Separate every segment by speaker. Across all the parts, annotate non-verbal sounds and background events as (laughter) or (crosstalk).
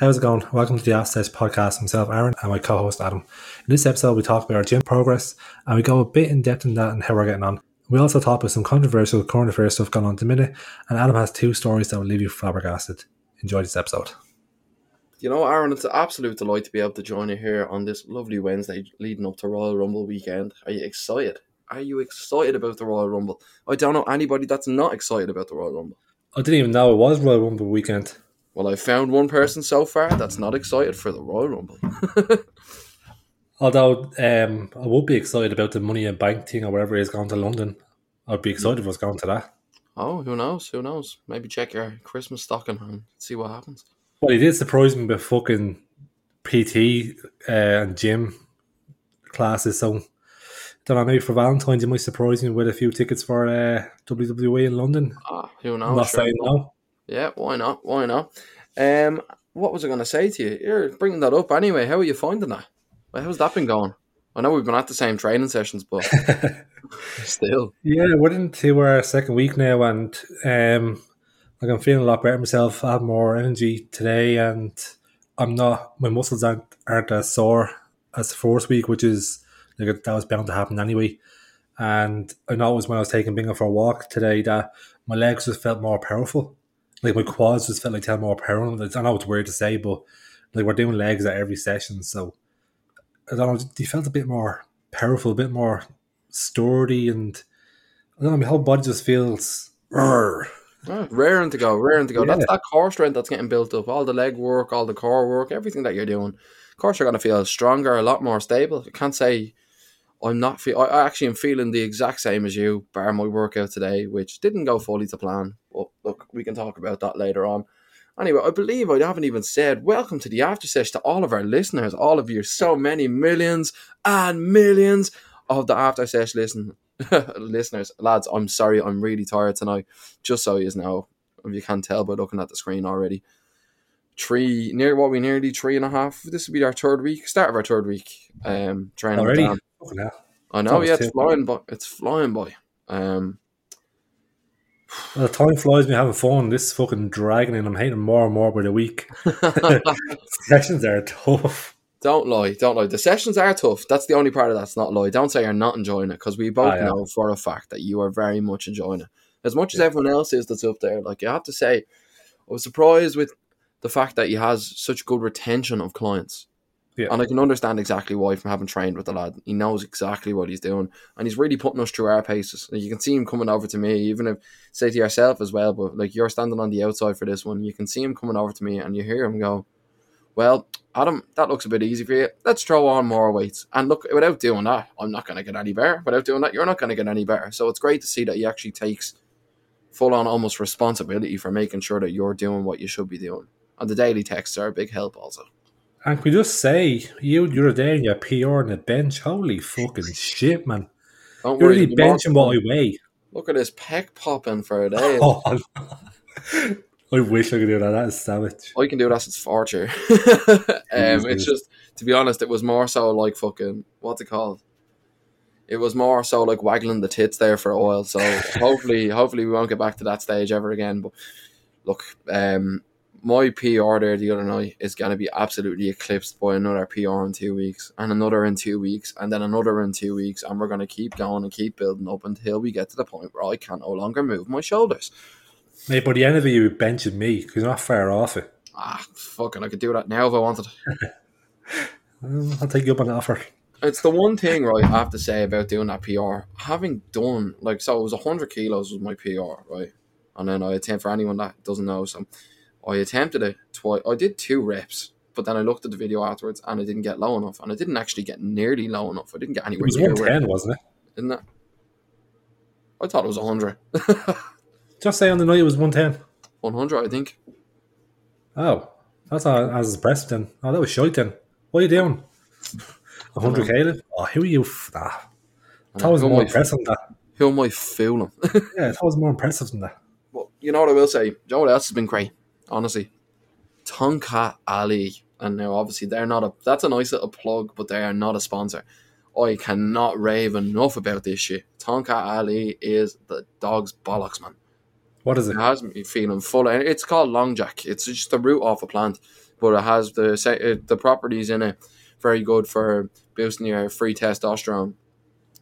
Speaker 1: How's it going? Welcome to the After podcast. Myself, Aaron, and my co-host Adam. In this episode, we talk about our gym progress, and we go a bit in depth in that and how we're getting on. We also talk about some controversial current affairs stuff going on at the minute, and Adam has two stories that will leave you flabbergasted. Enjoy this episode.
Speaker 2: You know, Aaron, it's an absolute delight to be able to join you here on this lovely Wednesday leading up to Royal Rumble weekend. Are you excited? Are you excited about the Royal Rumble? I don't know anybody that's not excited about the Royal Rumble.
Speaker 1: I didn't even know it was Royal Rumble weekend.
Speaker 2: Well, I've found one person so far that's not excited for the Royal Rumble. (laughs)
Speaker 1: Although um, I would be excited about the Money in Bank thing or whatever is going to London. I'd be excited if I was going to that.
Speaker 2: Oh, who knows? Who knows? Maybe check your Christmas stocking and see what happens.
Speaker 1: Well, he did surprise me with fucking PT uh, and gym classes. So, don't know, maybe for Valentine's, you might surprise me with a few tickets for uh, WWE in London.
Speaker 2: Ah, who knows?
Speaker 1: I'm not
Speaker 2: Sure.
Speaker 1: saying no.
Speaker 2: Yeah, why not? Why not? Um, what was I going to say to you? You're bringing that up anyway. How are you finding that? Well, how's that been going? I know we've been at the same training sessions, but (laughs) still.
Speaker 1: Yeah, we're into our second week now, and um, like I'm feeling a lot better myself. I have more energy today, and I'm not. My muscles aren't aren't as sore as the first week, which is like that was bound to happen anyway. And I noticed when I was taking Bingo for a walk today that my legs just felt more powerful. Like my quads just felt like had more them. I know it's weird to say, but like we're doing legs at every session, so I don't know. They felt a bit more powerful, a bit more sturdy, and I don't know. My whole body just feels. "Rrr."
Speaker 2: Raring to go, raring to go.
Speaker 1: Yeah.
Speaker 2: That's that core strength that's getting built up. All the leg work, all the core work, everything that you're doing. Of course, you're going to feel stronger, a lot more stable. I can't say I'm not. Feel, I I actually am feeling the exact same as you, bar my workout today, which didn't go fully to plan. But look, we can talk about that later on. Anyway, I believe I haven't even said welcome to the after session to all of our listeners, all of you, so many millions and millions of the after session listen (laughs) listeners, lads. I'm sorry, I'm really tired tonight. Just so you know, if you can't tell by looking at the screen already. Three near what we nearly three and a half. This will be our third week, start of our third week. Um, training
Speaker 1: Already?
Speaker 2: Dan.
Speaker 1: Hell.
Speaker 2: I know, yeah, it's flying by. It's flying by. Um,
Speaker 1: Well, the time flies me having fun. This is fucking dragging, and I'm hating more and more by the week. (laughs) (laughs) Sessions are tough.
Speaker 2: don't lie, don't lie. The sessions are tough. That's the only part of that's not lie. Don't say you're not enjoying it because we both
Speaker 1: I am.
Speaker 2: know for a fact that you are very much enjoying it as much as everyone else is that's up there. Like you have to say, I was surprised with the fact that he has such good retention of clients.
Speaker 1: Yeah.
Speaker 2: And I can understand exactly why from having trained with the lad. He knows exactly what he's doing. And he's really putting us through our paces. You can see him coming over to me, even if say to yourself as well, but like you're standing on the outside for this one, you can see him coming over to me and you hear him go, Well, Adam, that looks a bit easy for you. Let's throw on more weights. And look, without doing that, I'm not gonna get any better. Without doing that, you're not gonna get any better. So it's great to see that he actually takes full on almost responsibility for making sure that you're doing what you should be doing. And the daily texts are a big help also.
Speaker 1: And can we just say, you, you're there in your PR on the bench. Holy fucking shit, man.
Speaker 2: Don't
Speaker 1: You're
Speaker 2: worry,
Speaker 1: really
Speaker 2: there'll be more
Speaker 1: benching what I weigh.
Speaker 2: Look at this peck popping for a (laughs) day.
Speaker 1: Oh, (laughs) I wish I could do that. That is savage.
Speaker 2: I can do that since Forture. um, it's just, to be honest, it was more so like fucking, what's it called? It was more so like waggling the tits there for a while. So (laughs) hopefully, hopefully we won't get back to that stage ever again. But look, um, my PR there the other night is going to be absolutely eclipsed by another PR in two weeks, and another in two weeks, and then another in two weeks, and we're going to keep going and keep building up until we get to the point where I can no longer move my shoulders.
Speaker 1: Mate, by the end of it, you were benching me because you're not far off it.
Speaker 2: Ah, fucking, I could do that now if I wanted. (laughs)
Speaker 1: I'll take you up on the offer.
Speaker 2: It's the one thing, right, I have to say about doing that PR. Having done, like, so it was 100 kilos was my PR, right? And then I attempt, for anyone that doesn't know, so I attempted it twice. I did two reps, but then I looked at the video afterwards and I didn't get low enough. And I didn't actually get nearly low enough. I didn't get
Speaker 1: It
Speaker 2: anywhere
Speaker 1: was
Speaker 2: near where,
Speaker 1: 110, wasn't it?
Speaker 2: didn't it? I thought it was 100. (laughs)
Speaker 1: Just say on the night it was 110.
Speaker 2: 100, I think.
Speaker 1: Oh, that's not as impressive then. Oh, that was shite then. What are you doing? (laughs) 100 Caleb? Oh, who are you? F- ah, that was more impressive than that.
Speaker 2: Who am I fooling? (laughs)
Speaker 1: Yeah, that was more impressive than that.
Speaker 2: Well, you know what I will say? Joe, what else has been great? Honestly, Tongkat Ali, and now obviously they're not a. That's a nice little plug, but they are not a sponsor. I cannot rave enough about this shit. Tongkat Ali is the dog's bollocks, man.
Speaker 1: What is it?
Speaker 2: It has me feeling full. And it's called long jack. It's just the root off a plant. but it has the the properties in it very good for boosting your free testosterone.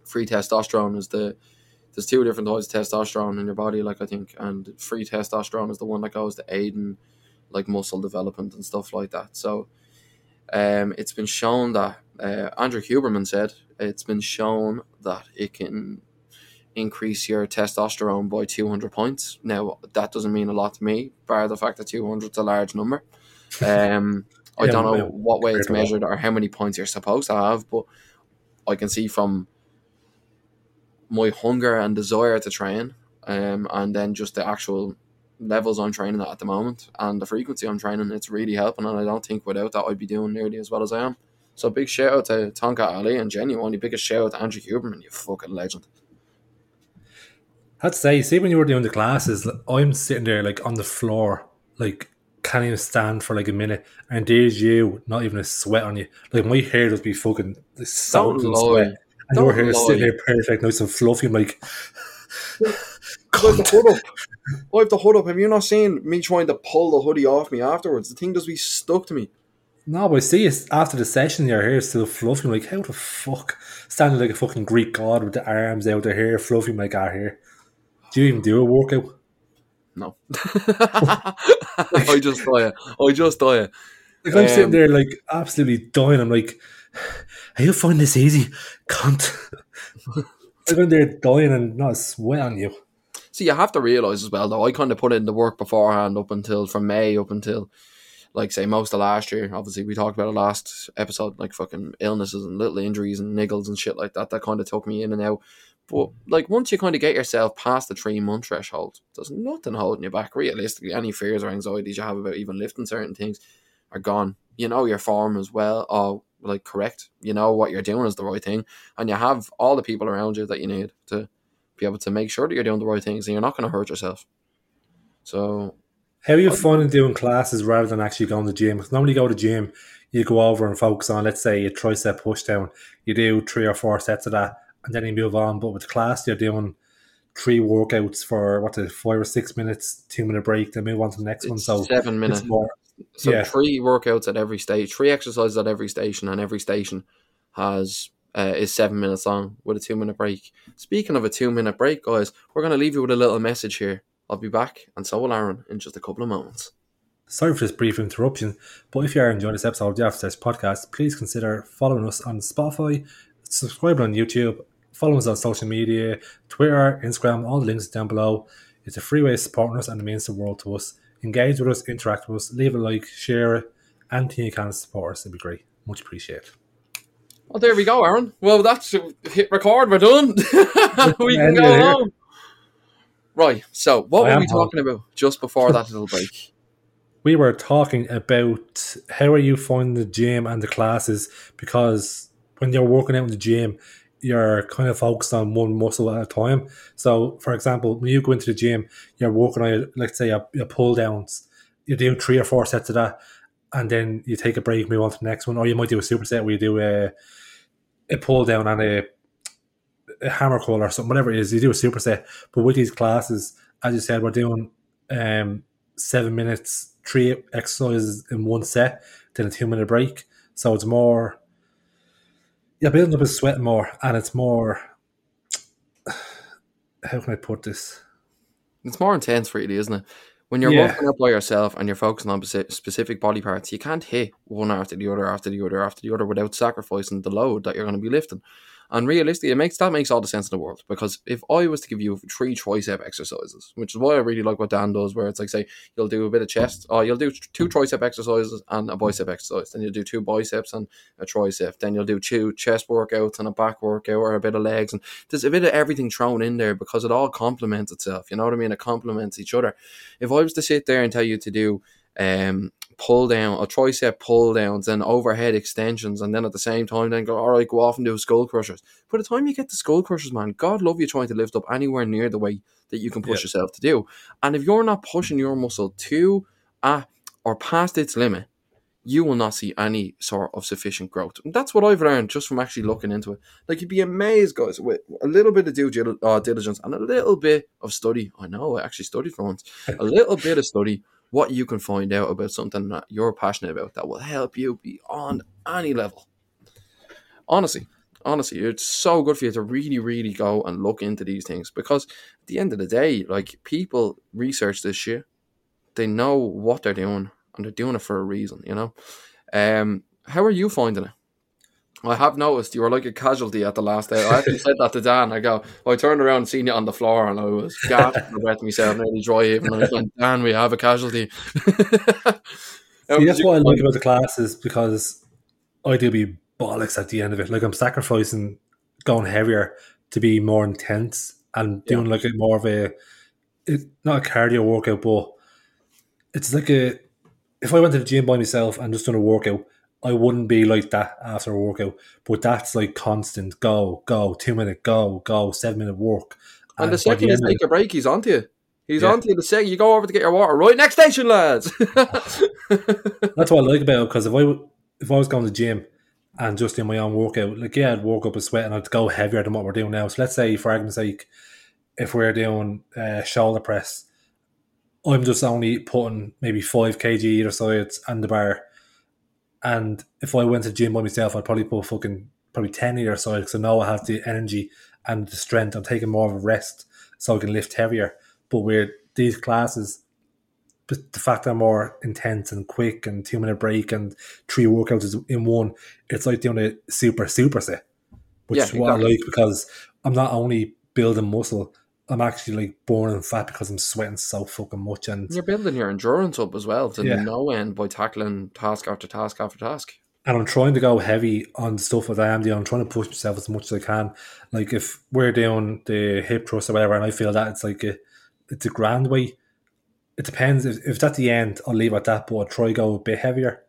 Speaker 2: Free testosterone is the there's two different types of testosterone in your body, like I think, and free testosterone is the one that goes to aiding like muscle development and stuff like that. So, um, it's been shown that uh, Andrew Huberman said it's been shown that it can increase your testosterone by 200 points. Now, that doesn't mean a lot to me, bar the fact that 200 is a large number. Um, (laughs) I
Speaker 1: Yeah,
Speaker 2: don't know what way it's measured or how many points you're supposed to have, but I can see from my hunger and desire to train, um, and then just the actual levels I'm training at at the moment and the frequency I'm training, it's really helping. And I don't think without that I'd be doing nearly as well as I am. So big shout out to Tongkat Ali and genuinely biggest shout out to Andrew Huberman, you fucking legend.
Speaker 1: I'd say, see, when you were doing the classes, I'm sitting there like on the floor, like can't even stand for like a minute, and there's you, not even a sweat on you. Like my hair would be fucking like, soaked in sweat, and your hair is sitting there perfect, nice and fluffy. I'm like, (laughs)
Speaker 2: I have the hood up. I have the hood up. Have you not seen me trying to pull the hoodie off me afterwards? The thing does be stuck to me.
Speaker 1: no, but I see it after the session, your hair is still fluffy. I'm like, how the fuck? Standing like a fucking Greek god with the arms out, their hair fluffy like our hair. Do you even do a workout?
Speaker 2: No. (laughs) (laughs) I just die. I just die.
Speaker 1: Like I'm sitting
Speaker 2: Um,
Speaker 1: there like absolutely dying. I'm like, "Are you find this easy, cunt?" I'm in there dying and not a sweat on you.
Speaker 2: So you have to realise as well, though. I kind of put in the work beforehand up until from May up until, like, say, most of last year. Obviously, we talked about it last episode, like fucking illnesses and little injuries and niggles and shit like that. That kind of took me in and out. But like, once you kind of get yourself past the three month threshold, there's nothing holding you back. Realistically, any fears or anxieties you have about even lifting certain things are gone. You know your form as well, or like correct. You know what you're doing is the right thing, and you have all the people around you that you need to be able to make sure that you're doing the right things and you're not going to hurt yourself. So
Speaker 1: How are you finding doing classes rather than actually going to the gym? 'Cause normally you go to the gym, you go over and focus on, let's say, a tricep push down. You do three or four sets of that, and then you move on. But with class, you're doing three workouts for what the five or six minutes, two minute break, then move on to the next one. So
Speaker 2: seven minutes.
Speaker 1: it's more.
Speaker 2: So
Speaker 1: yeah.
Speaker 2: three workouts at every stage, three exercises at every station, and every station has uh, is seven minutes long with a two minute break. Speaking of a two minute break, guys, we're going to leave you with a little message here. I'll be back, and so will Aaron in just a couple of moments.
Speaker 1: Sorry for this brief interruption, but if you are enjoying this episode of the After Session podcast, please consider following us on Spotify, subscribe on YouTube, follow us on social media, Twitter, Instagram, all the links down below. It's a free way of supporting us and it means the world to us. Engage with us, interact with us, leave a like, share it, anything you can to support us, it'd be great. Much appreciated.
Speaker 2: Well, there we go, Aaron. Well, that's hit record. We're done. (laughs) we can go
Speaker 1: here.
Speaker 2: home. Right. So, what
Speaker 1: I
Speaker 2: were
Speaker 1: am
Speaker 2: we
Speaker 1: home.
Speaker 2: talking about just before that little break? (laughs)
Speaker 1: We were talking about how are you finding the gym and the classes because when you're working out in the gym, you're kind of focused on one muscle at a time. So, for example, when you go into the gym, you're working on, let's say, your, pull downs. You do three or four sets of that, and then you take a break, move on to the next one, or you might do a superset where you do a a pull down and a, a hammer curl or something, whatever it is. You do a superset. But with these classes, as you said, we're doing um, seven minutes, three exercises in one set, then a two minute break. So it's more, yeah, building up a sweat more, and it's more. How can I put this?
Speaker 2: It's more intense, really, isn't it? When you're
Speaker 1: Yeah.
Speaker 2: working out by yourself and you're focusing on specific body parts, you can't hit one after the other, after the other, after the other without sacrificing the load that you're going to be lifting. And realistically, it makes that makes all the sense in the world. Because if I was to give you three tricep exercises, which is why I really like what Dan does, where it's like say you'll do a bit of chest, or you'll do two tricep exercises and a bicep exercise, then you'll do two biceps and a tricep, then you'll do two chest workouts and a back workout or a bit of legs, and there's a bit of everything thrown in there because it all complements itself. You know what I mean? It complements each other. If I was to sit there and tell you to do um pull down or tricep pull downs and overhead extensions and then at the same time then go all right go off and do skull crushers by the time you get to skull crushers man god love you trying to lift up anywhere near the weight that you can push
Speaker 1: Yeah.
Speaker 2: yourself to do and if you're not pushing your muscle to at or past its limit you will not see any sort of sufficient growth. And that's what I've learned just from actually looking into it. Like you'd be amazed, guys, with a little bit of due dil- uh, diligence and a little bit of study. I know I actually studied for once. A little bit of study, what you can find out about something that you're passionate about that will help you beyond any level. Honestly, honestly, it's so good for you to really, really go and look into these things because at the end of the day, like people research this shit, they know what they're doing and they're doing it for a reason, you know. Um, how are you finding it? I have noticed you were like a casualty at the last day. I actually said that to Dan. I go, I turned around and seen you on the floor, and I was gasping for (laughs) breath myself, nearly dry even. I was like, Dan, we have a casualty. (laughs)
Speaker 1: See, that's what I like about the classes because I do be bollocks at the end of it. Like I'm sacrificing going heavier to be more intense and doing yeah. like a more of a it, not a cardio workout, but it's like a if I went to the gym by myself and just done a workout, I wouldn't be like that after a workout. But that's like constant go, go, two minute go, go, seven minute work.
Speaker 2: And, and the second you take a break, he's onto you. He's yeah. onto you the second you go over to get your water. Right, next station, lads. (laughs)
Speaker 1: that's what I like about it because if I if I was going to the gym and just do my own workout, like yeah, I'd walk up a sweat and I'd go heavier than what we're doing now. So let's say, for argument's sake, if we're doing uh, shoulder press, I'm just only putting maybe five kg either side and the bar and if I went to the gym by myself, I'd probably put fucking probably 10 either side because I know I have the energy and the strength. I'm taking more of a rest so I can lift heavier. But with these classes, the fact they're more intense and quick and two minute break and three workouts in one, it's like doing a super super set, which yeah, is what exactly. I like because I'm not only building muscle, I'm actually like burning fat because I'm sweating so fucking much. And
Speaker 2: you're building your endurance up as well to yeah. no end by tackling task after task after task.
Speaker 1: And I'm trying to go heavy on the stuff that I am doing. I'm trying to push myself as much as I can. Like if we're doing the hip thrust or whatever, and I feel that it's like a, it's a grand way. It depends. If, if at the end, I'll leave at that, but I'll try go a bit heavier.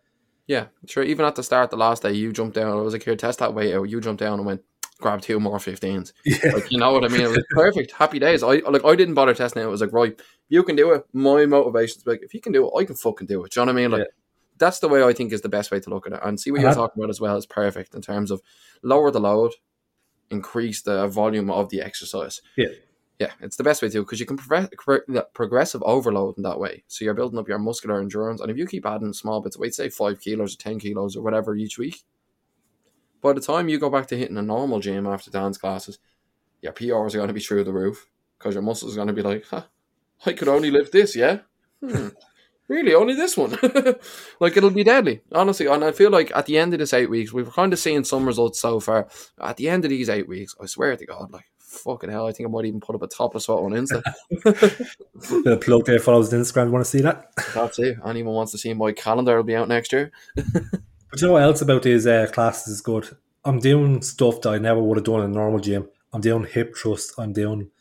Speaker 2: Yeah, sure. Even at the start, the last day, you jumped down. I was like, here, test that weight out. You jumped down and went, grab two more 15s. (laughs) Yeah. Like, you know what I mean? It was perfect. Happy days. I like I didn't bother testing it. It was like, right, you can do it. My motivation's like, if you can do it, I can fucking do it. Do you know what I mean? Like yeah. that's the way I think is the best way to look at it. And see what you're talking about as well is perfect in terms of lower the load, increase the volume of the exercise.
Speaker 1: Yeah.
Speaker 2: Yeah, it's the best way to because you can progress, progressive overload in that way. So you're building up your muscular endurance, and if you keep adding small bits of weight, say five kilos or ten kilos or whatever each week, by the time you go back to hitting a normal gym after dance classes, your PRs are going to be through the roof because your muscles are going to be like, huh, I could only lift this, yeah? Hmm. really, only this one? (laughs) like, it'll be deadly, honestly. And I feel like at the end of this eight weeks, we've kind of seen some results so far. At the end of these eight weeks, I swear to God, like, fucking hell, I think I might even put up a topless photo on Insta. (laughs)
Speaker 1: the plug there follows on Instagram. Want to see that?
Speaker 2: That's it. Anyone wants to see my calendar it'll be out next year. (laughs)
Speaker 1: But you know what else about these uh, classes is good? I'm doing stuff that I never would have done in a normal gym. I'm doing hip thrust. I'm doing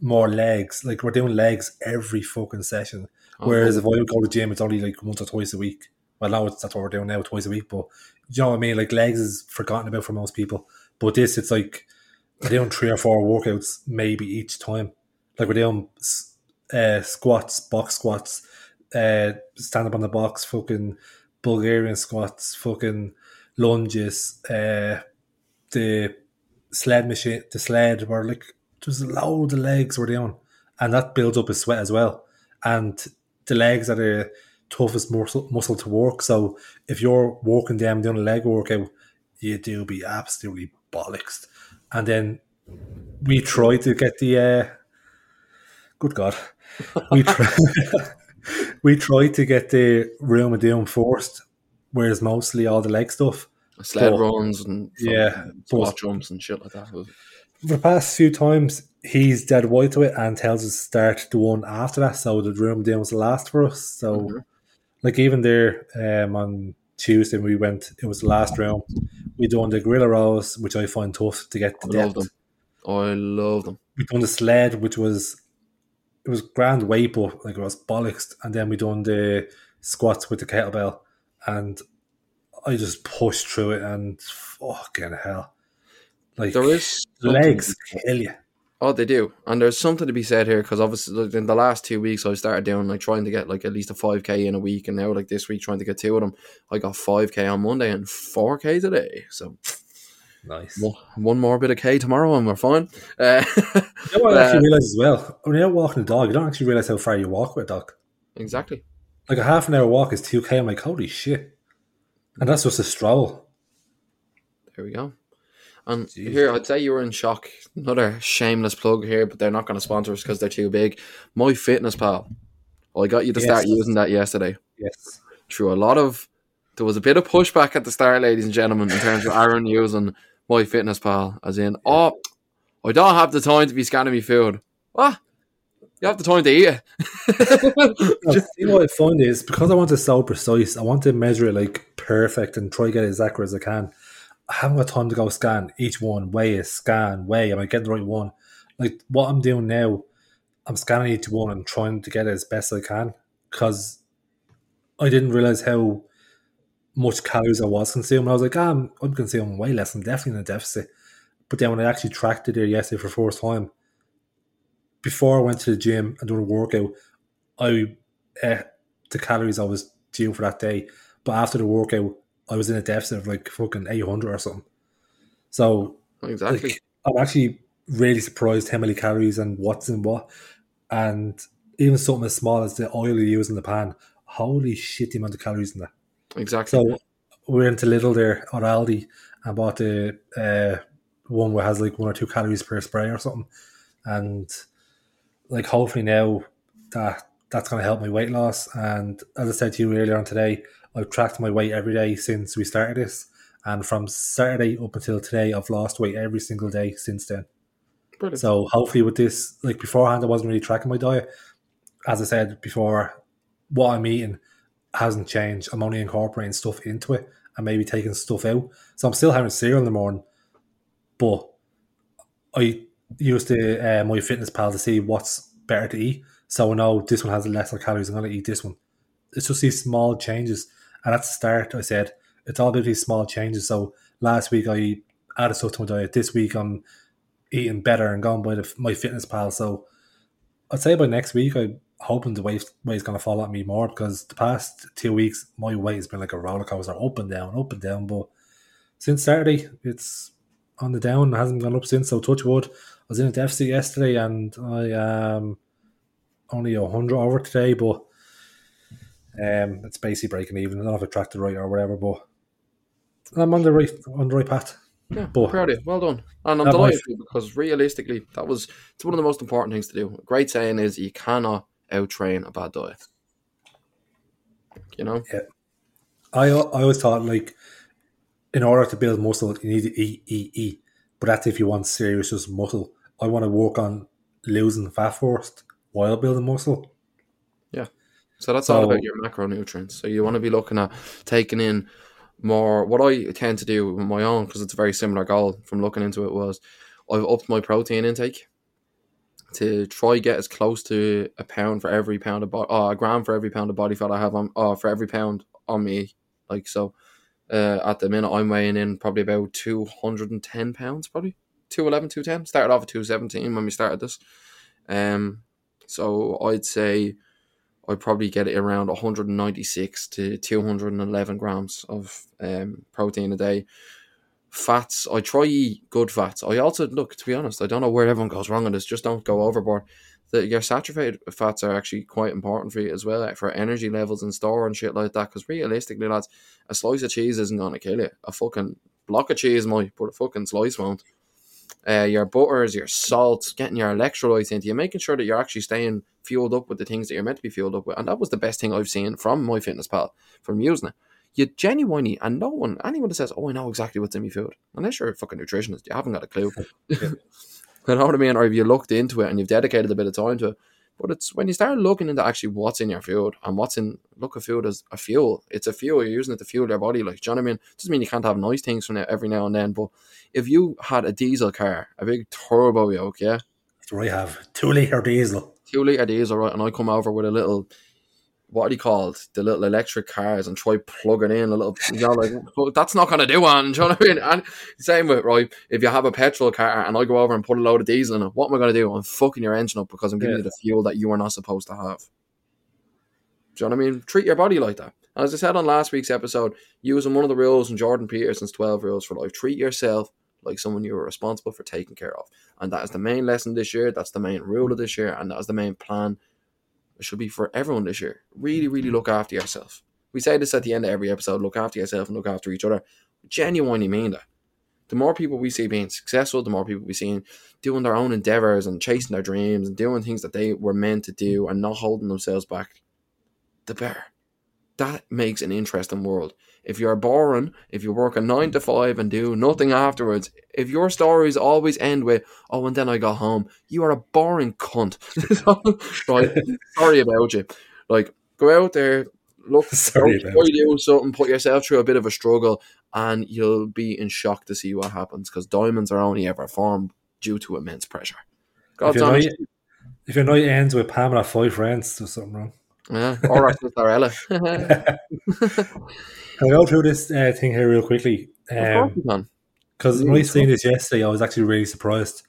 Speaker 1: more legs. Like we're doing legs every fucking session. Oh, Whereas if I would go to the gym, it's only like once or twice a week. Well, now it's, that's what we're doing now, twice a week. But you know what I mean? Like legs is forgotten about for most people. But this, it's like we're doing three or four workouts maybe each time. Like we're doing uh, squats, box squats, uh, stand up on the box, fucking Bulgarian squats, fucking lunges, uh, the sled machine, the sled were like just loads of legs were doing, and that builds up a sweat as well. And the legs are the toughest muscle muscle to work. So if you're walking down doing a leg workout, you do be absolutely bollocks. And then we try to get the uh, good God, we try. (laughs) we tried to get the room of doom first, whereas mostly all the leg stuff.
Speaker 2: Sled but, runs and
Speaker 1: yeah,
Speaker 2: squat jumps and shit like that.
Speaker 1: For the past few times, he's dead white to it and tells us to start the one after that, so the room doom was the last for us. So, mm-hmm. like even there um, on Tuesday, we went. It was the last round. We done the gorilla rows, which I find tough to get.
Speaker 2: To I depth. love them. I love them.
Speaker 1: We done the sled, which was it was grand weight, but like it was bollocks. And then we done the squats with the kettlebell, and I just pushed through it, and fucking hell, like
Speaker 2: there is
Speaker 1: legs kill you.
Speaker 2: Oh, they do, and there's something to be said here because obviously in the last two weeks I started doing like trying to get like at least a five k in a week, and now like this week trying to get two of them. I got five k on Monday and four k today, so
Speaker 1: Nice.
Speaker 2: One, more bit of K tomorrow and we're fine. Uh,
Speaker 1: you know what I (laughs) actually uh, realise as well? When you're walking a dog, you don't actually realise how far you walk with a dog.
Speaker 2: Exactly.
Speaker 1: Like a half an hour walk is two k. I'm like, holy shit, and that's just a stroll.
Speaker 2: There we go. And
Speaker 1: Jeez.
Speaker 2: here, I'd say you were in shock. Another shameless plug here, but they're not going to sponsor us because they're too big. My Fitness Pal. I got you to start using that yesterday.
Speaker 1: Yes,
Speaker 2: Through a lot of, there was a bit of pushback at the start, ladies and gentlemen, in terms of (laughs) Aaron using My Fitness Pal, as in, oh, I don't have the time to be scanning my food. What? You have the time to eat it. (laughs)
Speaker 1: No, see what I find is because I want it so precise, I want to measure it like perfect and try to get it as accurate as I can. I haven't got time to go scan each one, weigh it, scan, weigh. Am I getting the right one? Like what I'm doing now, I'm scanning each one and trying to get it as best I can because I didn't realize how much calories I was consuming. I was like, ah, I'm, I'm consuming way less. I'm definitely in a deficit. But then when I actually tracked it there yesterday for the first time, before I went to the gym and doing a workout, I ate the calories I was due for that day. But after the workout, I was in a deficit of like fucking 800 or something. So
Speaker 2: exactly.
Speaker 1: like, I'm actually really surprised how many calories and what's in what. And even something as small as the oil you use in the pan, holy shit, the amount of calories in that.
Speaker 2: Exactly.
Speaker 1: So we're into Lidl there or Aldi and bought the uh, one where has like one or two calories per spray or something. And like hopefully now that that's going to help my weight loss. And as I said to you earlier on today, I've tracked my weight every day since we started this. And from Saturday up until today, I've lost weight every single day since then.
Speaker 2: Brilliant.
Speaker 1: So hopefully with this, like beforehand, I wasn't really tracking my diet. As I said before, what I'm eating hasn't changed. I'm only incorporating stuff into it and maybe taking stuff out. So I'm still having cereal in the morning, but I use uh, my fitness pal to see what's better to eat. So I know this one has lesser calories. I'm going to eat this one. It's just these small changes. And at the start, I said it's all about these small changes. So last week I added stuff to my diet. This week I'm eating better and going by the, my fitness pal. So I'd say by next week I'm hoping the weight weight's going to fall at me more because the past two weeks my weight has been like a roller coaster, up and down, up and down. But since Saturday, it's on the down. It hasn't gone up since. So touch wood. I was in a deficit yesterday and I am only a hundred over today, but um, it's basically breaking even. I don't know if I tracked it right or whatever, but I'm on the right on the right path.
Speaker 2: Yeah,
Speaker 1: But-
Speaker 2: proud of you. Well done. And I'm delighted because realistically, that was it's one of the most important things to do. A great saying is you cannot out train a bad diet. You know? Yeah.
Speaker 1: I I always thought like in order to build muscle, you need to eat, eat, eat. But that's if you want serious just muscle. I want to work on losing fat first while building muscle. Yeah.
Speaker 2: So that's all about your macronutrients. So you want to be looking at taking in more. What I tend to do with my own, because it's a very similar goal from looking into it, was I've upped my protein intake to try get as close to a pound for every pound of body, uh, a gram for every pound of body fat I have on, uh, for every pound on me. Like so, uh, at the minute I'm weighing in probably about two hundred and ten pounds, probably 211, 210. Started off at two seventeen when we started this. Um, so I'd say I'd probably get it around 196 to 211 grams of um, protein a day. Fats, I try eat good fats. I also look to be honest, I don't know where everyone goes wrong on this. Just don't go overboard. The, your saturated fats are actually quite important for you as well eh, for energy levels and store and shit like that. Because realistically, lads, a slice of cheese isn't gonna kill you. A fucking block of cheese might, but a fucking slice won't. Uh, your butters, your salts, getting your electrolytes into you, making sure that you're actually staying fueled up with the things that you're meant to be fueled up with. And that was the best thing I've seen from my fitness pal from using it. You genuinely, and no one, anyone that says, "Oh, I know exactly what's in my food," unless you're a fucking nutritionist, you haven't got a clue. (laughs) (laughs) you know what I mean? Or if you looked into it and you've dedicated a bit of time to it. But it's when you start looking into actually what's in your food and what's in look at food as a fuel. It's a fuel. You're using it to fuel your body. Like, do you know what I mean? It doesn't mean you can't have nice things from it every now and then. But if you had a diesel car, a big turbo yoke, yeah,
Speaker 1: That's what I have. Two litre diesel.
Speaker 2: two litre diesel, right? And I come over with a little, what are they called? The little electric cars and try plugging in a little, you know, like, well, that's not going to do one. (laughs) Do you know what I mean? And same with, right? If you have a petrol car and I go over and put a load of diesel in it, what am I going to do? I'm fucking your engine up because I'm giving
Speaker 1: Yeah.
Speaker 2: you the fuel that you are not supposed to have. Do you know what I mean? Treat your body like that. As I said on last week's episode, using one of the rules in Jordan Peterson's 12 rules for life, treat yourself like someone you are responsible for taking care of. And that is the main lesson this year. That's the main rule of this year. And that is the main plan it should be for everyone this year. Really, really mm-hmm. look after yourself. We say this at the end of every episode look after yourself and look after each other. Genuinely mean that. The more people we see being successful, the more people we see doing their own endeavors and chasing their dreams and doing things that they were meant to do and not holding themselves back, the better. That makes an interesting world. If you're boring, if you work a nine to five and do nothing afterwards, if your stories always end with, oh, and then I got home, you are a boring cunt. (laughs) right? Sorry about you. Like, go out there, look, (laughs)
Speaker 1: Sorry
Speaker 2: try
Speaker 1: about
Speaker 2: to do something, put yourself through a bit of a struggle, and you'll be in shock to see what happens because diamonds are only ever formed due to immense pressure.
Speaker 1: If your, night, if your night ends with Pamela five friends, there's something wrong.
Speaker 2: Yeah, or our sister
Speaker 1: Can I go through this uh, thing here real quickly?
Speaker 2: Of course
Speaker 1: Um,
Speaker 2: you can.
Speaker 1: Because
Speaker 2: Yeah,
Speaker 1: when I
Speaker 2: it's
Speaker 1: seen this yesterday, I was actually really surprised.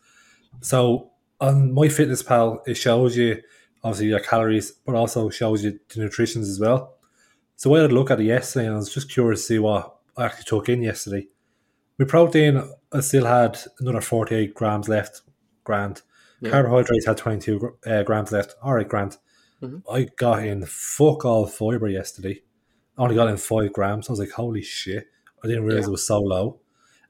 Speaker 1: So on my Fitness Pal, it shows you obviously your calories, but also shows you the nutritions as well. So when I had a look at it yesterday, and I was just curious to see what I actually took in yesterday. My protein, I still had another forty-eight grams left, grand.
Speaker 2: Yeah.
Speaker 1: Carbohydrates had twenty-two uh, grams left. All right, grand.
Speaker 2: Mhm.
Speaker 1: I got in fuck all fiber yesterday. I only got in five grams. I was like, holy shit! I didn't realize
Speaker 2: Yeah.
Speaker 1: it was so low.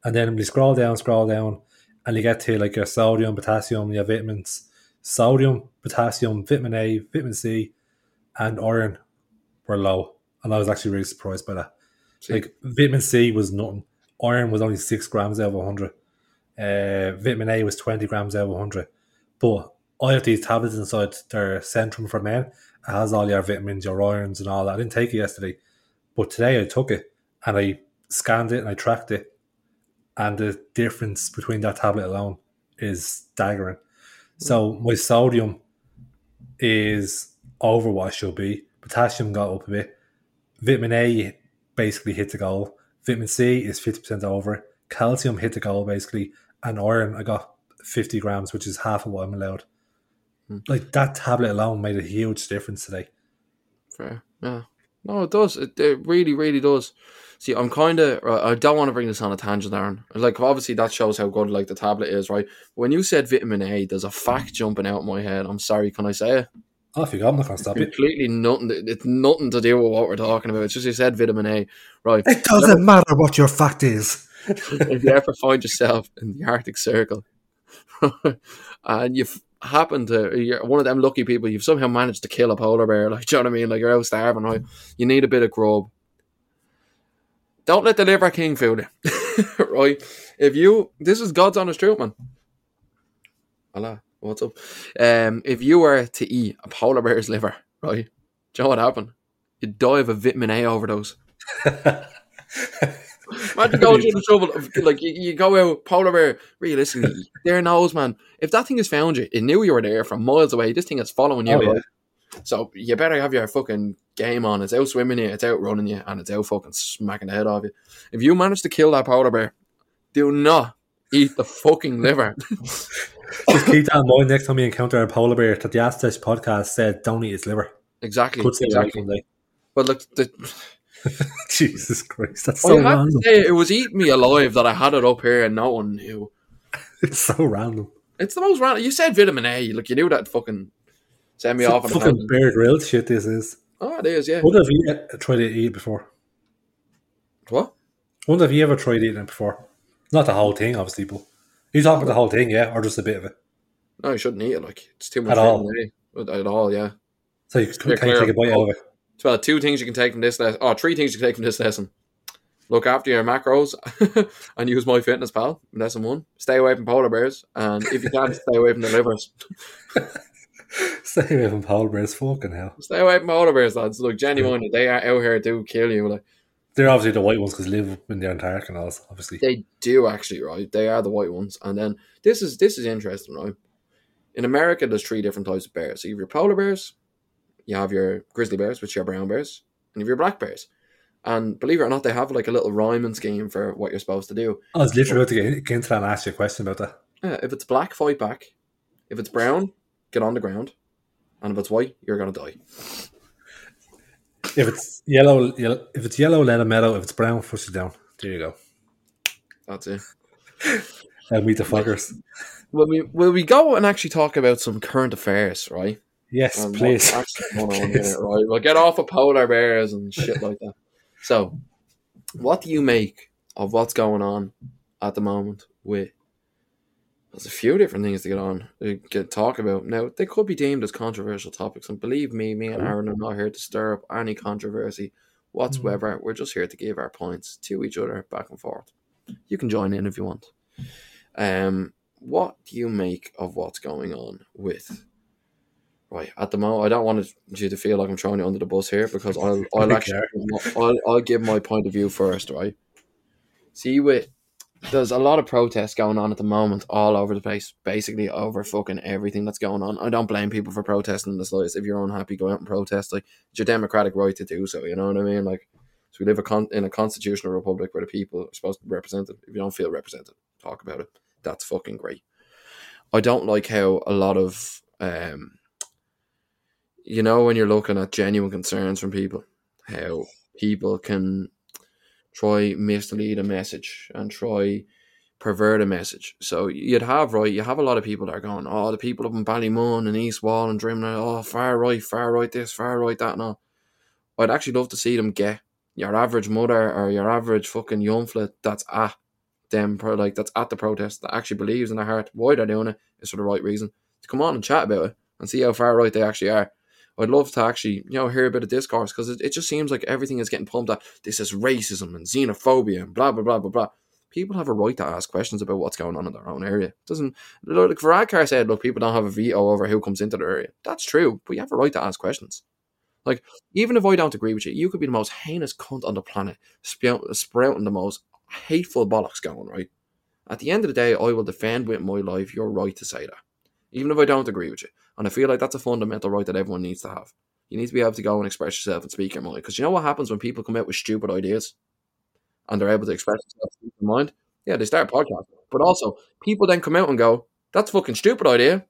Speaker 1: And then when you scroll down, scroll down, and you get to like your sodium, potassium, your vitamins. Sodium, potassium, vitamin A, vitamin C, and iron were low. And I was actually really surprised by that.
Speaker 2: See,
Speaker 1: Like vitamin C was nothing. Iron was only six grams out of hundred. Uh, vitamin A was twenty grams out of hundred. But I have these tablets inside their Centrum for Men. It has all your vitamins, your irons, and all that. I didn't take it yesterday, but today I took it and I scanned it and I tracked it, and the difference between that tablet alone is staggering. So my sodium is over what should be. Potassium got up a bit. Vitamin A basically hit the goal. Vitamin C is fifty percent over. Calcium hit the goal basically, and iron I got fifty grams, which is half of what I'm allowed.
Speaker 2: Hmm.
Speaker 1: Like that tablet alone made a huge difference today.
Speaker 2: fair. Yeah. No, it does. It, it really, really does. See, I'm kind of. I don't want to bring this on a tangent, Aaron. Like, obviously, that shows how good like the tablet is, right? When you said vitamin A, there's a fact jumping out my head. I'm sorry, can I say it?
Speaker 1: Oh, if you got, I'm not gonna stop you.
Speaker 2: Completely nothing. It's nothing to do with what we're talking about. It's just you said vitamin A, right?
Speaker 1: It doesn't matter what your fact is. (laughs)
Speaker 2: if you ever find yourself in the Arctic Circle (laughs) and you've happened to you're one of them lucky people you've somehow managed to kill a polar bear (laughs) like you know what I mean? Like you're out starving right? You need a bit of grub. Don't let the liver king fool you (laughs) right? If you this is God's honest truth man. Hello, what's up? Um if you were to eat a polar bear's liver right? Do you know what happened? You'd die of a vitamin A overdose (laughs) (laughs) Imagine going through the trouble of like you, you go out polar bear. Realistically, their nose, man. If that thing has found you, it knew you were there from miles away. This thing is following you.
Speaker 1: Oh, yeah.
Speaker 2: So you better have your fucking game on. It's out swimming you, it's out running you, and it's out fucking smacking the head off you. If you manage to kill that polar bear, do not eat the fucking liver. (laughs)
Speaker 1: Just keep that in mind next time you encounter a polar bear. That the Aztec podcast said, "Don't eat its liver."
Speaker 2: exactly,
Speaker 1: Could stay away
Speaker 2: exactly. But look, the, (laughs)
Speaker 1: Jesus Christ, that's so random.
Speaker 2: say, it was eating me alive that I had it up here and no one knew. (laughs)
Speaker 1: It's so random.
Speaker 2: It's the most random. You said vitamin A. Look, you knew that fucking send me
Speaker 1: It's
Speaker 2: off
Speaker 1: fucking. Bear Grylls shit. This is.
Speaker 2: Oh, it is, yeah.
Speaker 1: What have you tried to eat before?
Speaker 2: What?
Speaker 1: Wonder have you ever tried eating it before? Not the whole thing, obviously, but you talking about the whole thing, yeah, or just a bit of it.
Speaker 2: No, you shouldn't eat it. Like it's too much
Speaker 1: At all.
Speaker 2: A. At all, yeah.
Speaker 1: So you
Speaker 2: Yeah,
Speaker 1: can
Speaker 2: clear.
Speaker 1: take a bite out of it.
Speaker 2: Well, uh, two things you can take from this lesson. Oh, three things you can take from this lesson. Look after your macros (laughs) and use my fitness pal. Lesson one. Stay away from polar bears. And if you can, stay away from the livers. (laughs)
Speaker 1: Stay away from polar bears. Fucking hell.
Speaker 2: Stay away from polar bears, lads. Look, genuinely, they are out here to kill you. Like
Speaker 1: They're obviously the white ones because they live in the Antarctic and all. Obviously,
Speaker 2: they do actually, right? They are the white ones. And then this is this is interesting, right? In America, there's three different types of bears. So you have your polar bears, you have your grizzly bears, which are brown bears, and you have your black bears. And believe it or not, they have like a little rhyming scheme for what you're supposed to do.
Speaker 1: I was literally about to get, get into that and ask you a question about that.
Speaker 2: Yeah, if it's black, fight back. If it's brown, get on the ground. And if it's white, you're gonna die.
Speaker 1: If it's yellow, yellow if it's yellow, let them meadow. If it's brown, push it down. There you go.
Speaker 2: That's it.
Speaker 1: and meet the fuckers.
Speaker 2: Will we will we go and actually talk about some current affairs, right?
Speaker 1: Yes,
Speaker 2: and
Speaker 1: please.
Speaker 2: going on (laughs) here, right? We'll get off of polar bears and shit like that. So, what do you make of what's going on at the moment with? There's a few different things to get on, to get talk about. Now, they could be deemed as controversial topics, and believe me, me and Aaron are not here to stir up any controversy whatsoever. We're just here to give our points to each other back and forth. You can join in if you want. Um, what do you make of what's going on with? Right at the moment, I don't want you to feel like I'm throwing you under the bus here because I'll, (laughs) I'll actually I'll, I'll give my point of view first, right? See, with there's a lot of protests going on at the moment all over the place, basically over fucking everything that's going on. I don't blame people for protesting in the slightest. If you're unhappy, go out and protest. Like it's your democratic right to do so. You know what I mean? Like, so we live a con- in a constitutional republic where the people are supposed to be represented. If you don't feel represented, talk about it. That's fucking great. I don't like how a lot of, um, you know, when you're looking at genuine concerns from people, how people can try mislead a message and try pervert a message. So you'd have right, you have a lot of people that are going, oh, the people up in Ballymun and East Wall and Drimnagh, oh, far right, far right, this, far right, that, and all. I'd actually love to see them get your average mother or your average fucking young fella that's at them, like that's at the protest that actually believes in their heart why they're doing it is for the right reason to come on and chat about it and see how far right they actually are. I'd love to actually, you know, hear a bit of discourse because it, it just seems like everything is getting pumped up. This is racism and xenophobia and blah blah blah blah blah. People have a right to ask questions about what's going on in their own area. It doesn't look like Varadkar said, look, people don't have a veto over who comes into their area. That's true, but you have a right to ask questions. Like, even if I don't agree with you, you could be the most heinous cunt on the planet, spout, sprouting the most hateful bollocks going, right? At the end of the day, I will defend with my life your right to say that, even if I don't agree with you. And I feel like that's a fundamental right that everyone needs to have. You need to be able to go and express yourself and speak your mind. Because you know what happens when people come out with stupid ideas and they're able to express themselves in their mind? Yeah, they start podcasting. But also, people then come out and go, that's a fucking stupid idea.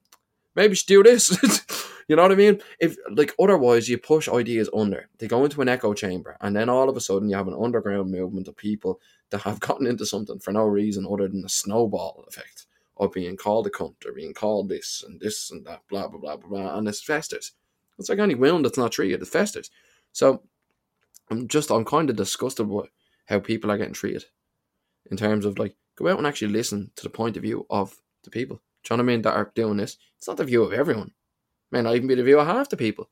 Speaker 2: Maybe you should do this. (laughs) you know what I mean? If like otherwise you push ideas under, they go into an echo chamber, and then all of a sudden you have an underground movement of people that have (laughs) gotten into something for no reason other than a snowball effect of being called a cunt or being called this and this and that, blah blah blah blah blah, and it festers. It's like any wound that's not treated, it festers. So I'm just I'm kind of disgusted with how people are getting treated in terms of like go out and actually listen to the point of view of the people. Do you know what I mean? That are doing this. It's not the view of everyone. May not even be the view of half the people,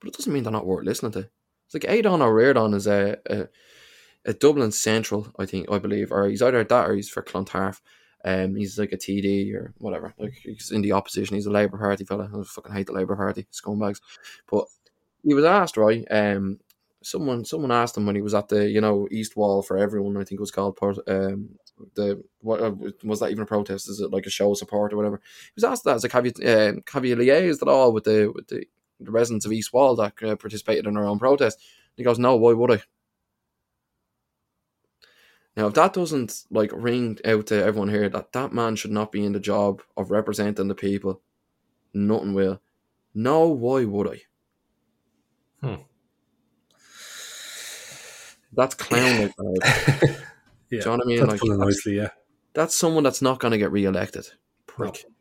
Speaker 2: but it doesn't mean they're not worth listening to. It's like Aodhán Ó Ríordáin is a, a a Dublin Central, I think, I believe, or he's either that or he's for Clontarf. Um, he's like a TD or whatever. Like he's in the opposition. He's a Labour Party fella. I fucking hate the Labour Party scumbags. But he was asked right. Um, someone someone asked him when he was at the you know East Wall for everyone. I think it was called. Um, the what uh, was that even a protest? Is it like a show of support or whatever? He was asked that. It's like have you um, have you liaised at all with the with the, the residents of East Wall that uh, participated in our own protest? he goes, no. Why would I? Now, if that doesn't like ring out to everyone here that that man should not be in the job of representing the people, nothing will. No, why would I?
Speaker 1: Hmm.
Speaker 2: That's clown like that. (laughs)
Speaker 1: yeah,
Speaker 2: Do you know what I mean?
Speaker 1: that's
Speaker 2: Like
Speaker 1: nicely, yeah.
Speaker 2: that's someone that's not going to get re-elected. Prick. (laughs)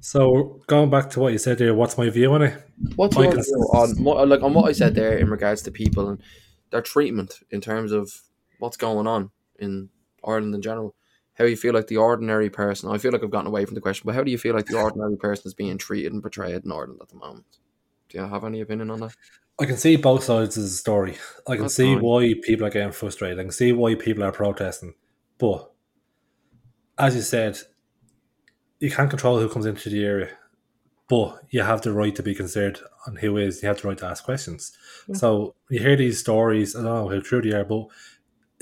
Speaker 1: So going back to what you said there, what's my view on it?
Speaker 2: What's your view on like on what I said there in regards to people and their treatment in terms of what's going on in Ireland in general? How do you feel like the ordinary person? I feel like I've gotten away from the question, but how do you feel like the (laughs) ordinary person is being treated and portrayed in Ireland at the moment? Do you have any opinion on that?
Speaker 1: I can see both sides of the story. I can
Speaker 2: That's
Speaker 1: see
Speaker 2: fine.
Speaker 1: why people are getting frustrated. I can see why people are protesting. But as you said, you can't control who comes into the area. But you have the right to be concerned on who is. You have the right to ask questions.
Speaker 2: Yeah.
Speaker 1: So you hear these stories. I don't know how true they are, but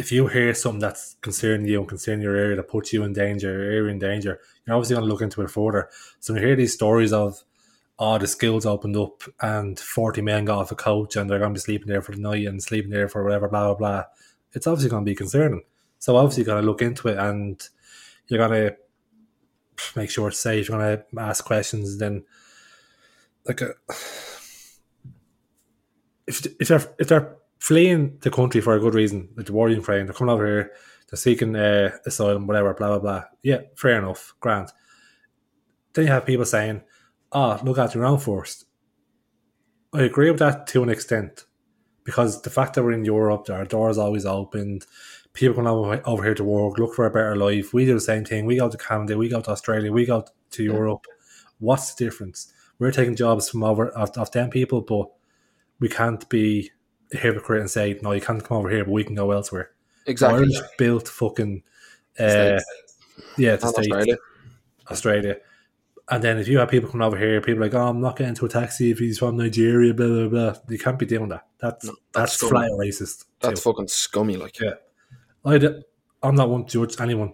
Speaker 1: if you hear something that's concerning you and concerning your area that puts you in danger, your area in danger, you're obviously going to look into it further. So when you hear these stories of oh, the schools opened up and 40 men got off a coach and they're going to be sleeping there for the night and sleeping there for whatever, blah, blah, blah. It's obviously going to be concerning. So obviously you're going to look into it and you're going to make sure it's safe. You're going to ask questions. Then, like, a, if, if, they're, if they're fleeing the country for a good reason, like the war in Ukraine, they're coming over here, they're seeking uh, asylum, whatever, blah, blah, blah. Yeah, fair enough, grant. Then you have people saying, ah, look at your own first. I agree with that to an extent because the fact that we're in Europe, our doors always opened. People come over, over here to work, look for a better life. We do the same thing. We go to Canada, we go to Australia, we go to Europe. What's the difference? We're taking jobs from over of, of them people, but we can't be hypocrite and say no, you can't come over here, but we can go elsewhere.
Speaker 2: Exactly.
Speaker 1: Irish built fucking uh, yeah, States,
Speaker 2: Australia.
Speaker 1: Australia. And then if you have people coming over here, people are like, oh, I'm not getting into a taxi if he's from Nigeria, blah blah blah. You can't be doing that. That's
Speaker 2: No,
Speaker 1: that's,
Speaker 2: that's
Speaker 1: flat racist.
Speaker 2: That's
Speaker 1: too.
Speaker 2: fucking scummy. Like,
Speaker 1: Yeah. I I'm not one to judge anyone.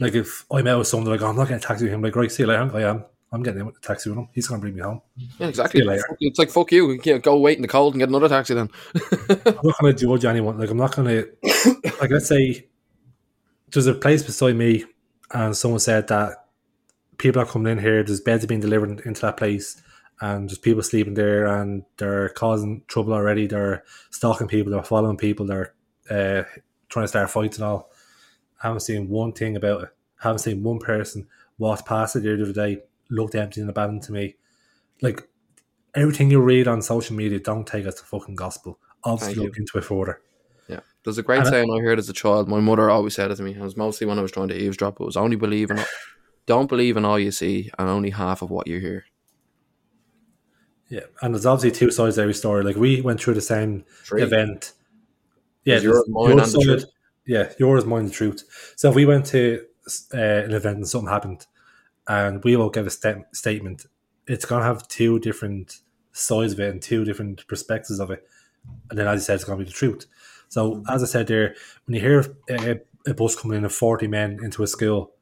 Speaker 1: Like if I'm out with someone like, oh, I'm not getting a taxi with him, like right, see you later. I am. I'm getting in with the taxi with him. He's gonna bring me home.
Speaker 2: yeah, exactly.
Speaker 1: You.
Speaker 2: It's like fuck you. Yeah, go wait in the cold and get another taxi then.
Speaker 1: I'm not gonna judge anyone. Like I'm not gonna (coughs) like let's say there's a place beside me and someone said that people are coming in here, there's beds being delivered into that place and there's people sleeping there and they're causing trouble already, they're stalking people, they're following people, they're uh, trying to start fights and all. I haven't seen one thing about it. I haven't seen one person walk past it the other day, looked empty and abandoned to me. Like everything you read on social media, don't take it to fucking gospel. Obviously look into it further.
Speaker 2: Yeah. There's a great
Speaker 1: And
Speaker 2: saying I heard as a child. My mother always said it to me. It was mostly when I was trying to eavesdrop. It was only believe in, (sighs) don't believe in all you see and only half of what you hear.
Speaker 1: Yeah, and there's obviously two sides to every story. Like we went through the same event. Yeah,
Speaker 2: yours, mine,
Speaker 1: your
Speaker 2: the
Speaker 1: side-
Speaker 2: truth.
Speaker 1: Yeah, yours, mine, the truth. So if we went to uh, an event and something happened, and we will give a sta- statement, it's gonna have two different sides of it and two different perspectives of it. And then, as you said, it's gonna be the truth. So, as I said there, when you hear a, a bus coming in of forty men into a school,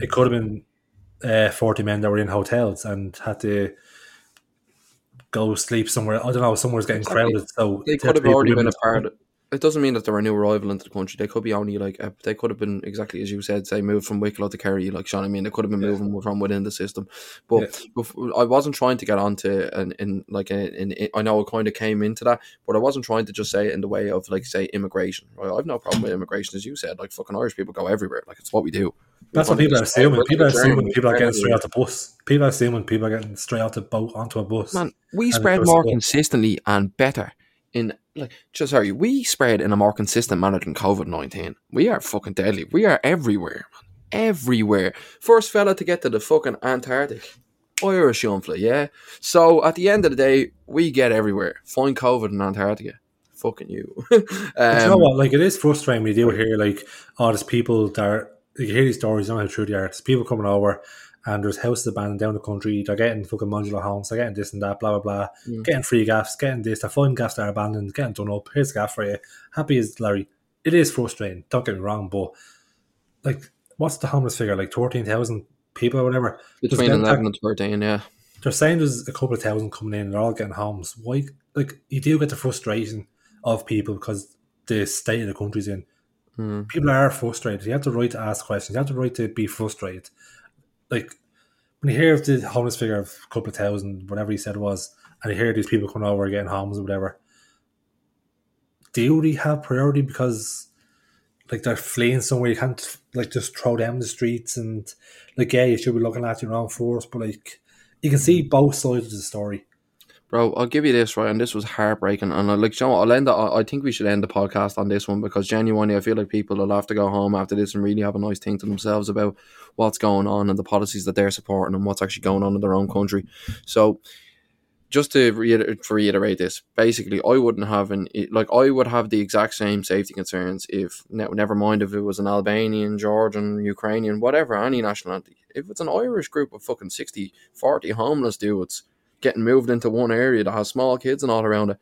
Speaker 1: it could have been uh, forty men that were in hotels and had to go sleep somewhere. I don't know, somewhere's getting crowded. So
Speaker 2: They could have already been a part.
Speaker 1: home.
Speaker 2: It doesn't mean that they're a new arrival into the country. They could be only like a, they could have been exactly as you said, say moved from Wicklow to Kerry, like Sean. I mean, they could have been
Speaker 1: Yeah.
Speaker 2: moving from within the system. But
Speaker 1: Yeah.
Speaker 2: I wasn't trying to get onto an in like in, I know it kind of came into that, but I wasn't trying to just say it in the way of like say immigration. Right? I've no problem with immigration, as you said. Like fucking Irish people go everywhere. Like it's what we do.
Speaker 1: That's what people are assuming. People are assuming people are getting straight out the bus. People are assuming people are getting straight out the boat onto a bus.
Speaker 2: Man, we spread more consistently and better in like just sorry, we spread in a more consistent manner than COVID nineteen. We are fucking deadly. We are everywhere, man. Everywhere. First fella to get to the fucking Antarctic. Irish youngfla, yeah. So at the end of the day, we get everywhere. Find COVID in Antarctica. Fucking you. (laughs)
Speaker 1: But you know
Speaker 2: um,
Speaker 1: what? Like it is frustrating when you do hear like, oh, there's people that are, you hear these stories. You don't know how true they are. There's people coming over, and there's houses abandoned down the country. They're getting fucking modular homes. They're getting this and that. Blah blah blah.
Speaker 2: Mm.
Speaker 1: Getting free gaffs. Getting this. They're finding gaffs that are abandoned. Getting done up. Here's a gaff for you. Happy as Larry. It is frustrating. Don't get me wrong, but like, what's the homeless figure? Like thirteen thousand people or whatever.
Speaker 2: between eleven and thirteen, yeah.
Speaker 1: they're saying there's a couple of thousand coming in and they're all getting homes. Why? Like, you do get the frustration of people because the state of the country's in.
Speaker 2: Mm.
Speaker 1: People are frustrated. You have the right to ask questions. You have the right to be frustrated. Like, when you hear of the homeless figure of a couple of thousand, whatever he said was, and you hear these people coming over getting homes or whatever, do they have priority because, like, they're fleeing somewhere? You can't, like, just throw them in the streets and, like, yeah, you should be looking at your own force, but, like, you can see both sides of the story.
Speaker 2: Bro, I'll give you this right, and this was heartbreaking. And I like, you know what, I'll end. The, I think we should end the podcast on this one because genuinely, I feel like people will have to go home after this and really have a nice think to themselves about what's going on and the policies that they're supporting and what's actually going on in their own country. So, just to reiterate, reiterate this, basically, I wouldn't have an like I would have the exact same safety concerns if ne- never mind if it was an Albanian, Georgian, Ukrainian, whatever, any nationality. If it's an Irish group of fucking 60, 40 homeless dudes getting moved into one area that has small kids and all around it,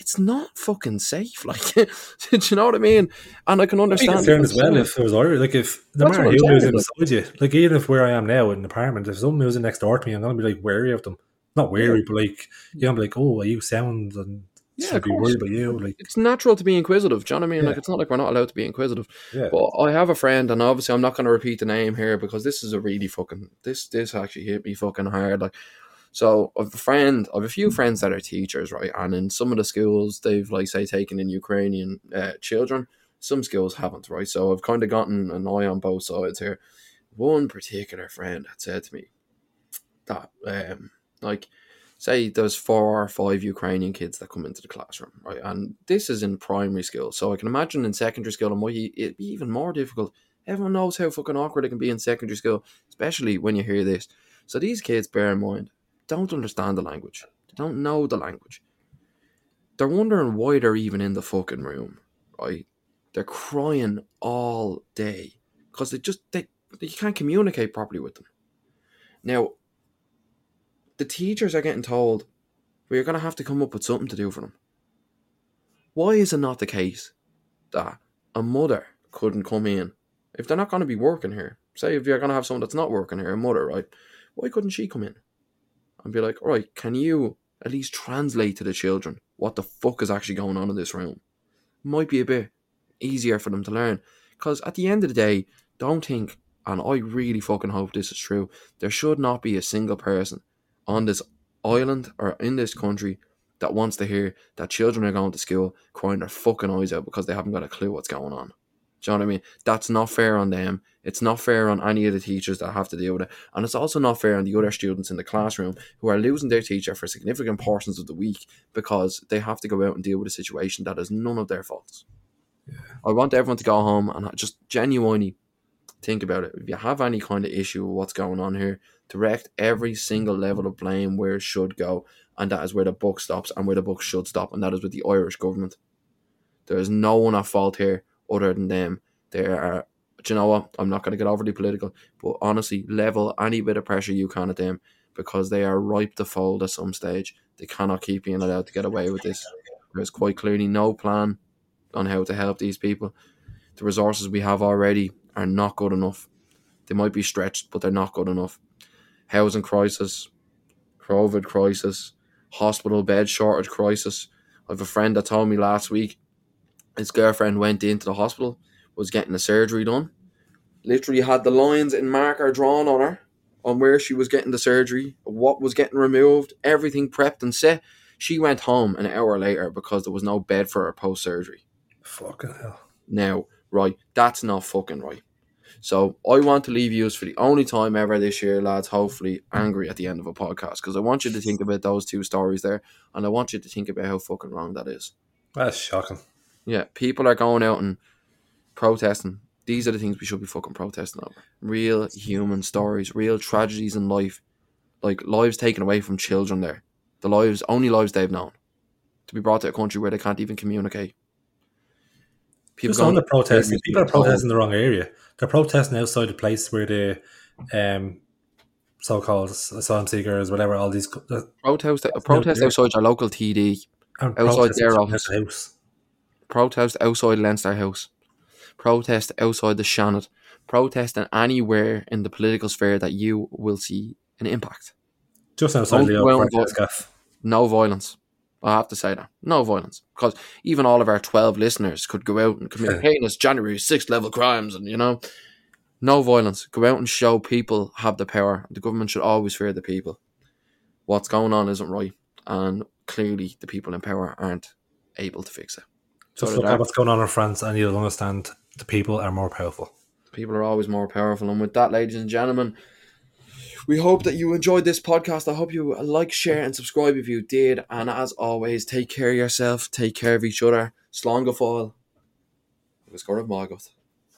Speaker 2: it's not fucking safe. (laughs) Like, do you know what I mean? And I can understand.
Speaker 1: concerned
Speaker 2: the
Speaker 1: as well if it was Irish. Like if no matter who moves
Speaker 2: saying,
Speaker 1: in beside you, like even if where I am now in an apartment, if someone moves in next door to me, I'm gonna be like wary of them. Not wary, but like you know, I'm like, oh, are you sound and
Speaker 2: Yeah,
Speaker 1: be worried about you. Like
Speaker 2: it's natural to be inquisitive. Do you know what I mean? Like it's not like we're not allowed to be inquisitive.
Speaker 1: yeah,
Speaker 2: But I have a friend, and obviously I'm not going to repeat the name here because this is a really fucking this this actually hit me fucking hard. Like, so I've a friend, I've a few friends that are teachers, right? And in some of the schools, they've like say taken in Ukrainian uh, children. Some schools haven't, right? So I've kind of gotten an eye on both sides here. One particular friend had said to me that um, like say there's four or five Ukrainian kids that come into the classroom, right? And this is in primary school, so I can imagine in secondary school it might it'd be even more difficult. Everyone knows how fucking awkward it can be in secondary school, especially when you hear this. So these kids, bear in mind, don't understand the language. They don't know the language. They're wondering why they're even in the fucking room, right? They're crying all day because they just they you can't communicate properly with them. Now, the teachers are getting told, well, you're going to have to come up with something to do for them. Why is it not the case that a mother couldn't come in if they're not going to be working here? Say if you're going to have someone that's not working here, a mother, right? Why couldn't she come in and be like, all right, can you at least translate to the children what the fuck is actually going on in this room? Might be a bit easier for them to learn. Because at the end of the day, don't think, and I really fucking hope this is true, there should not be a single person on this island or in this country that wants to hear that children are going to school crying their fucking eyes out because they haven't got a clue what's going on. Do you know what I mean? That's not fair on them. It's not fair on any of the teachers that have to deal with it. And it's also not fair on the other students in the classroom who are losing their teacher for significant portions of the week because they have to go out and deal with a situation that is none of their faults. Yeah. I want everyone to go home and just genuinely think about it. If you have any kind of issue with what's going on here, direct every single level of blame where it should go, and that is where the book stops and where the book should stop, and that is with the Irish government. There is no one at fault here other than them. There are, you know what? I'm not going to get overly political, but honestly, level any bit of pressure you can at them because they are ripe to fold at some stage. They cannot keep being allowed to get away with this. There's quite clearly no plan on how to help these people. The resources we have already are not good enough. They might be stretched, but they're not good enough. Housing crisis, COVID crisis, hospital bed shortage crisis. I have a friend that told me last week his girlfriend went into the hospital, was getting a surgery done. Literally had the lines in marker drawn on her on where she was getting the surgery, what was getting removed, everything prepped and set. She went home an hour later because there was no bed for her post surgery.
Speaker 1: Fucking hell.
Speaker 2: Now, right, that's not fucking right. So I want to leave you for the only time ever this year, lads. Hopefully, angry at the end of a podcast because I want you to think about those two stories there, and I want you to think about how fucking wrong that is.
Speaker 1: That's shocking.
Speaker 2: Yeah, people are going out and protesting. These are the things we should be fucking protesting over. Real human stories, real tragedies in life, like lives taken away from children. There, the lives, only lives they've known, to be brought to a country where they can't even communicate.
Speaker 1: People Just on the protesting, people are protesting in the wrong area. They're protesting outside the place where the um, so-called asylum seekers, whatever, all these
Speaker 2: uh, protest protest outside your local TD, outside their office, house. Protest outside Leinster House, protest outside the Seanad, protest anywhere in the political sphere that you will see an impact.
Speaker 1: Just outside the old
Speaker 2: No violence. I have to say that. No violence. Because even all of our 12 listeners could go out and commit (laughs) heinous January 6th level crimes and, you know, no violence. Go out and show people have the power. The government should always fear the people. What's going on isn't right. And clearly the people in power aren't able to fix it.
Speaker 1: Just so look at what's going on in France and you'll understand the people are more powerful.
Speaker 2: People are always more powerful. And with that, ladies and gentlemen, we hope that you enjoyed this podcast. I hope you like, share, and subscribe if you did. And as always, take care of yourself, take care of each other. Slán go fáil. agus go